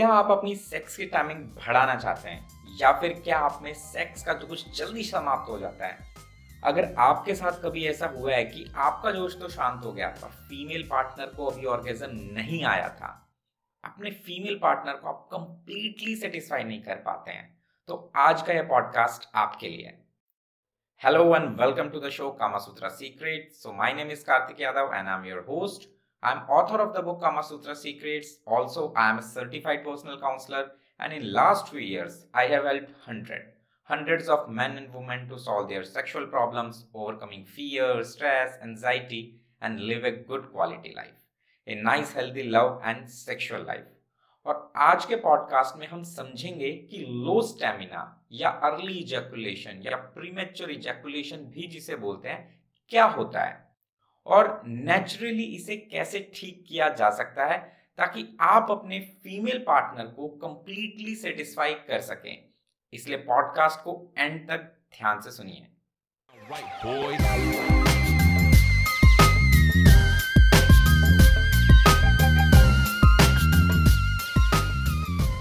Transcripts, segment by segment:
क्या आप अपनी सेक्स की टाइमिंग बढ़ाना चाहते हैं? या फिर क्या आप में सेक्स का जो कुछ जल्दी समाप्त हो जाता है? अगर आपके साथ कभी ऐसा हुआ है कि आपका जोश तो शांत हो गया, पर फीमेल पार्टनर को अभी ऑर्गेजम नहीं आया था, अपने फीमेल पार्टनर को आप कंप्लीटली सेटिस्फाई नहीं कर पाते हैं। तो आज का यह पॉडकास्ट आपके लिए। Hello and welcome to the show Kamasutra secret so my name is Kartik Yadav and I am your host I am author of the book Kama Sutra Secrets. Also, I am a certified personal counselor and in last few years, I have helped hundred, hundreds of men and women to solve their sexual problems, overcoming fear, stress, anxiety and live a good quality life. A nice healthy love and sexual life. और आज के podcast में हम समझेंगे कि low stamina या early ejaculation या premature ejaculation भी जिसे बोलते हैं क्या होता है और नेचुरली इसे कैसे ठीक किया जा सकता है ताकि आप अपने फीमेल पार्टनर को कंप्लीटली सेटिस्फाई कर सकें। इसलिए पॉडकास्ट को एंड तक ध्यान से सुनिए।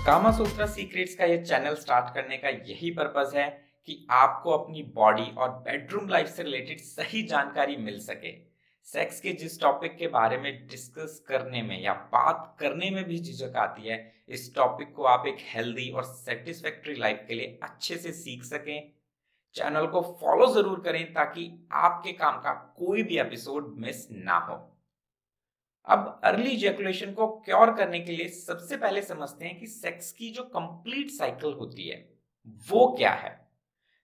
कामा सूत्रा सीक्रेट्स का यह चैनल स्टार्ट करने का यही पर्पज है कि आपको अपनी बॉडी और बेडरूम लाइफ से रिलेटेड सही जानकारी मिल सके। सेक्स के जिस टॉपिक के बारे में डिस्कस करने में या बात करने में भी झिझक आती है, इस टॉपिक को आप एक हेल्दी और सेटिस्फैक्ट्री लाइफ के लिए अच्छे से सीख सकें। चैनल को फॉलो ज़रूर करें ताकि आपके काम का कोई भी एपिसोड मिस ना हो। अब अर्ली जेकुलेशन को क्योर करने के लिए सबसे पहले समझते हैं कि सेक्स की जो कंप्लीट साइकिल होती है, वो क्या है?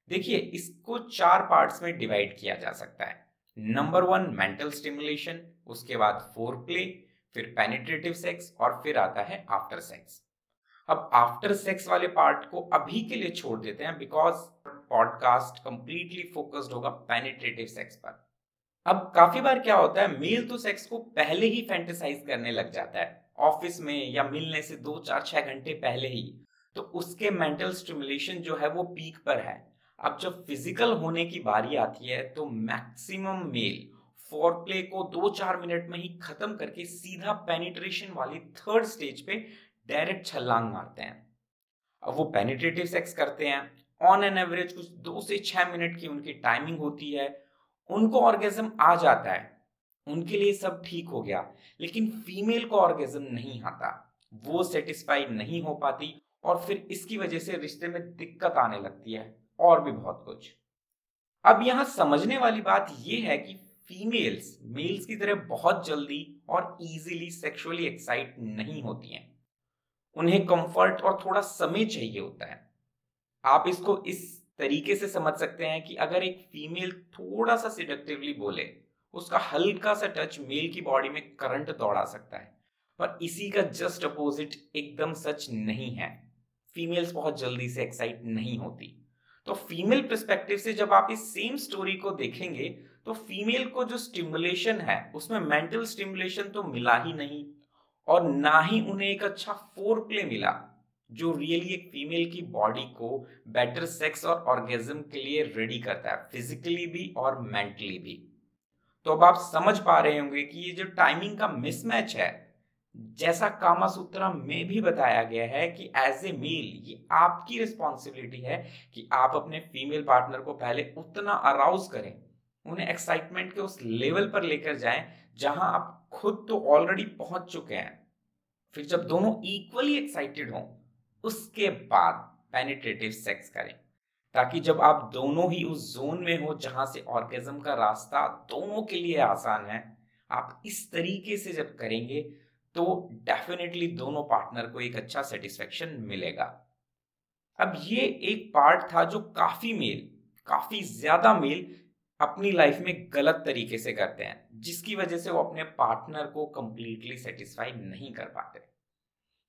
देखिए, इसको चार पार्ट्स में डिवाइड किया जा सकता है। नंबर वन मेंटल स्टिमुलेशन उसके बाद फोर प्ले फिर पेनिट्रेटिव सेक्स और फिर आता है आफ्टर सेक्स अब आफ्टर सेक्स वाले पार्ट को अभी के लिए छोड़ देते हैं बिकॉज़ पॉडकास्ट कंप्लीटली फोकस्ड होगा पेनिट्रेटिव सेक्स पर. अब काफ़ी बार क्या होता है, मेल तो सेक्स को पहले ही फैंटेसाइज करने लग जाता है. ऑफ़िस में या मिलने से दो चार छह घंटे पहले ही. तो उसके मेंटल स्टिमुलेशन जो है वो पीक पर है. अब जब फ़िज़िकल होने की बारी आती है तो मैक्सिमम मेल फोर प्ले को दो चार मिनट में ही खत्म करके सीधा पेनिट्रेशन वाली थर्ड स्टेज पे डायरेक्ट छलांग मारते हैं। अब वो पेनिट्रेटिव सेक्स करते हैं। ऑन एन एवरेज कुछ दो से छह मिनट की उनकी टाइमिंग होती है। उनको ऑर्गेजम आ जाता है। उनके लिए सब ठीक हो गया, लेकिन फीमेल को ऑर्गेजम नहीं आता। वो सेटिस्फाई नहीं हो पाती और फिर इसकी वजह से रिश्ते में दिक्कत आने लगती है। और भी बहुत कुछ। अब यहाँ समझने वाली बात यह है कि फीमेल्स मेल्स की तरह बहुत जल्दी और इजीली सेक्सुअली एक्साइट नहीं होती हैं। उन्हें कंफर्ट और थोड़ा समय चाहिए होता है। आप इसको इस तरीके से समझ सकते हैं कि अगर एक फीमेल थोड़ा सा सिडक्टिवली बोले, उसका हल्का सा टच मेल की बॉडी में करंट दौड़ा सकता है। पर इसी का जस्ट अपोजिट एकदम सच नहीं है। फीमेल्स बहुत जल्दी से एक्साइट नहीं होती। तो फीमेल परस्पेक्टिव से जब आप इस सेम स्टोरी को देखेंगे तो फीमेल को जो स्टिमुलेशन है, उसमें मेंटल स्टिमुलेशन तो मिला ही नहीं और ना ही उन्हें एक अच्छा फोर प्ले मिला, जो रियली एक फीमेल की बॉडी को बेटर सेक्स और ऑर्गेजम के लिए रेडी करता है फिजिकली भी और मेंटली भी। तो अब आप समझ पा रहे होंगे कि ये जो टाइमिंग का मिसमैच है जैसा कामा सूत्रा में भी बताया गया है कि एज ए मेल ये आपकी रिस्पॉन्सिबिलिटी है कि आप अपने फीमेल पार्टनर को पहले उतना अराउज करें। उन्हें एक्साइटमेंट के उस लेवल पर लेकर जाएँ जहाँ आप खुद तो ऑलरेडी पहुँच चुके हैं। फिर जब दोनों इक्वली एक्साइटेड हों, उसके बाद पेनिट्रेटिव सेक्स करें। ताकि जब आप दोनों ही उस जोन में हो जहाँ से ऑर्गेजम का रास्ता दोनों के लिए आसान है, आप इस तरीके से जब करेंगे तो डेफिनेटली दोनों पार्टनर को एक अच्छा सेटिस्फेक्शन मिलेगा। अब ये एक पार्ट था जो काफ़ी मेल, काफ़ी ज़्यादा मेल अपनी लाइफ में गलत तरीके से करते हैं, जिसकी वजह से वो अपने पार्टनर को कंप्लीटली सेटिस्फाई नहीं कर पाते।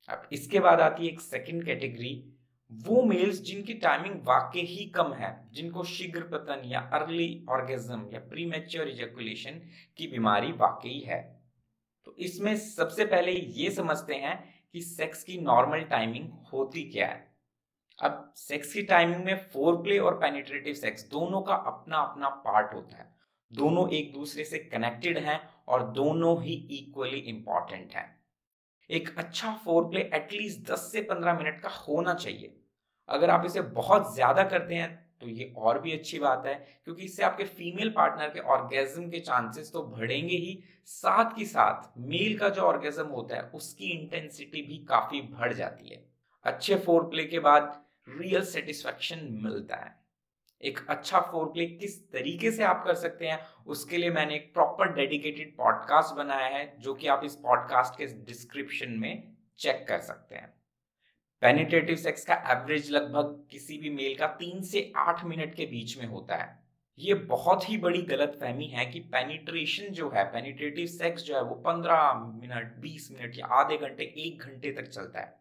अब इसके बाद आती है एक सेकंड कैटेगरी वो मेल्स जिनकी टाइमिंग वाकई ही कम है, जिनको शीघ्र पतन या अर्ली ऑर्गेजम या प्री मेच्योर इजेकुलेशन की बीमारी वाकई है। तो इसमें सबसे पहले ये समझते हैं कि सेक्स की नॉर्मल टाइमिंग होती क्या है। अब सेक्स की टाइमिंग में फोर प्ले और पेनिट्रेटिव सेक्स दोनों का अपना अपना पार्ट होता है। दोनों एक दूसरे से कनेक्टेड हैं और दोनों ही इक्वली इंपॉर्टेंट हैं। एक अच्छा फोर प्ले एटलीस्ट 10 से 15 मिनट का होना चाहिए। अगर आप इसे बहुत ज़्यादा करते हैं तो ये और भी अच्छी बात है, क्योंकि इससे आपके फीमेल पार्टनर के ऑर्गेजम के चांसेस तो बढ़ेंगे ही। साथ ही साथ मेल का जो ऑर्गेजम होता है, उसकी इंटेंसिटी भी काफ़ी बढ़ जाती है। अच्छे फोर प्ले के बाद रियल सेटिस्फेक्शन मिलता है। एक अच्छा फोर प्ले किस तरीके से आप कर सकते हैं, उसके लिए मैंने एक प्रॉपर डेडिकेटेड पॉडकास्ट बनाया है, जो कि आप इस पॉडकास्ट के डिस्क्रिप्शन में चेक कर सकते हैं। पेनिटेटिव सेक्स का एवरेज लगभग किसी भी मेल का तीन से आठ मिनट के बीच में होता है। ये बहुत ही बड़ी गलत फहमी है कि पेनिट्रेशन जो है पेनिटेटिव सेक्स जो है, वो पंद्रह मिनट बीस मिनट या आधे घंटे, एक घंटे तक चलता है।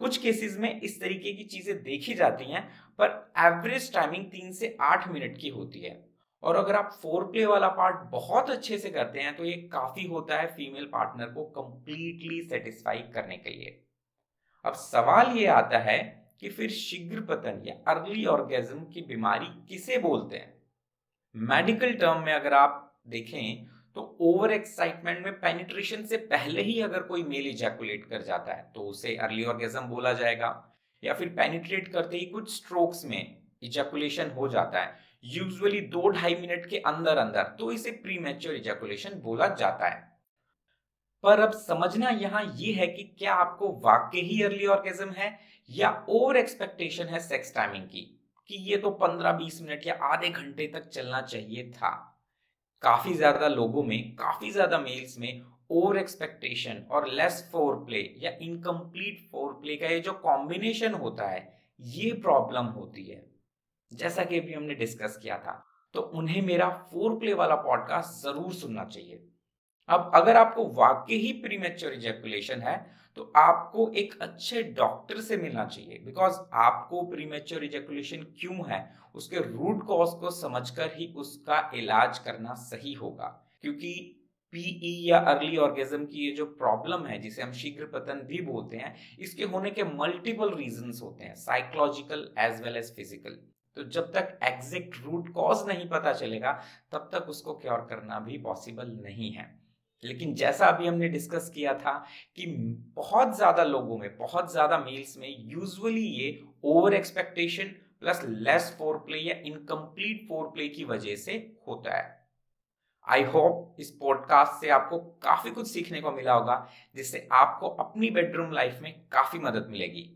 कुछ केसेस में इस तरीके की चीज़ें देखी जाती हैं, पर एवरेज टाइमिंग तीन से आठ मिनट की होती है। और अगर आप फोर प्ले वाला पार्ट बहुत अच्छे से करते हैं तो ये काफ़ी होता है फीमेल पार्टनर को कंप्लीटली सेटिस्फाई करने के लिए। अब सवाल ये आता है कि फिर शीघ्र पतन या अर्ली ऑर्गेजम की बीमारी किसे बोलते हैं? मेडिकल टर्म में अगर आप देखें तो ओवर एक्साइटमेंट में पेनिट्रेशन से पहले ही अगर कोई मेल इजैकुलेट कर जाता है तो उसे अर्ली ऑर्गेजम बोला जाएगा। या फिर पेनिट्रेट करते ही कुछ स्ट्रोक्स में इजैकुलेशन हो जाता है, यूजुअली दो ढाई मिनट के अंदर अंदर तो इसे प्रीमेच्योर इजैकुलेशन बोला जाता है। पर अब समझना यहाँ ये है कि क्या आपको वाकई ही अर्ली ऑर्गेजम है या ओवर एक्सपेक्टेशन है सेक्स टाइमिंग की? कि ये तो 15-20 मिनट या आधे घंटे तक चलना चाहिए था। काफ़ी ज़्यादा लोगों में, काफ़ी ज़्यादा मेल्स में ओवर एक्सपेक्टेशन और लेस फोर प्ले या इनकम्प्लीट फोर प्ले का ये जो कॉम्बिनेशन होता है, ये प्रॉब्लम होती है। जैसा कि अभी हमने डिस्कस किया था। तो उन्हें मेरा फोर प्ले वाला पॉडकास्ट ज़रूर सुनना चाहिए। अब अगर आपको वाकई ही प्रीमेच्योर इजेकुलेशन है तो आपको एक अच्छे डॉक्टर से मिलना चाहिए। बिकॉज़ आपको प्रीमेच्योर इजेकुलेशन क्यों है? उसके रूट कॉज को समझकर ही उसका इलाज करना सही होगा। क्योंकि पीई e या अर्ली ऑर्गेजम की ये जो प्रॉब्लम है, जिसे हम शीघ्र पतन भी बोलते हैं, इसके होने के मल्टीपल रीजन होते हैं psychological as well as physical तो जब तक एग्जैक्ट रूट कॉज नहीं पता चलेगा, तब तक उसको क्योर करना भी पॉसिबल नहीं है। लेकिन जैसा अभी हमने डिस्कस किया था कि बहुत ज़्यादा लोगों में, बहुत ज़्यादा मेल्स में यूजुअली ये over expectation plus less foreplay या इनकम्प्लीट फोर प्ले की वजह से होता है। आई होप इस पॉडकास्ट से आपको काफ़ी कुछ सीखने को मिला होगा, जिससे आपको अपनी बेडरूम लाइफ में काफ़ी मदद मिलेगी।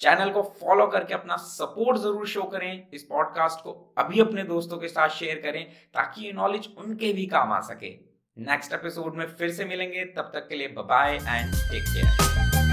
चैनल को फॉलो करके अपना सपोर्ट ज़रूर शो करें, इस पॉडकास्ट को अभी अपने दोस्तों के साथ शेयर करें, ताकि ये नॉलेज उनके भी काम आ सके। नेक्स्ट एपिसोड में फिर से मिलेंगे। तब तक के लिए बाय एंड टेक केयर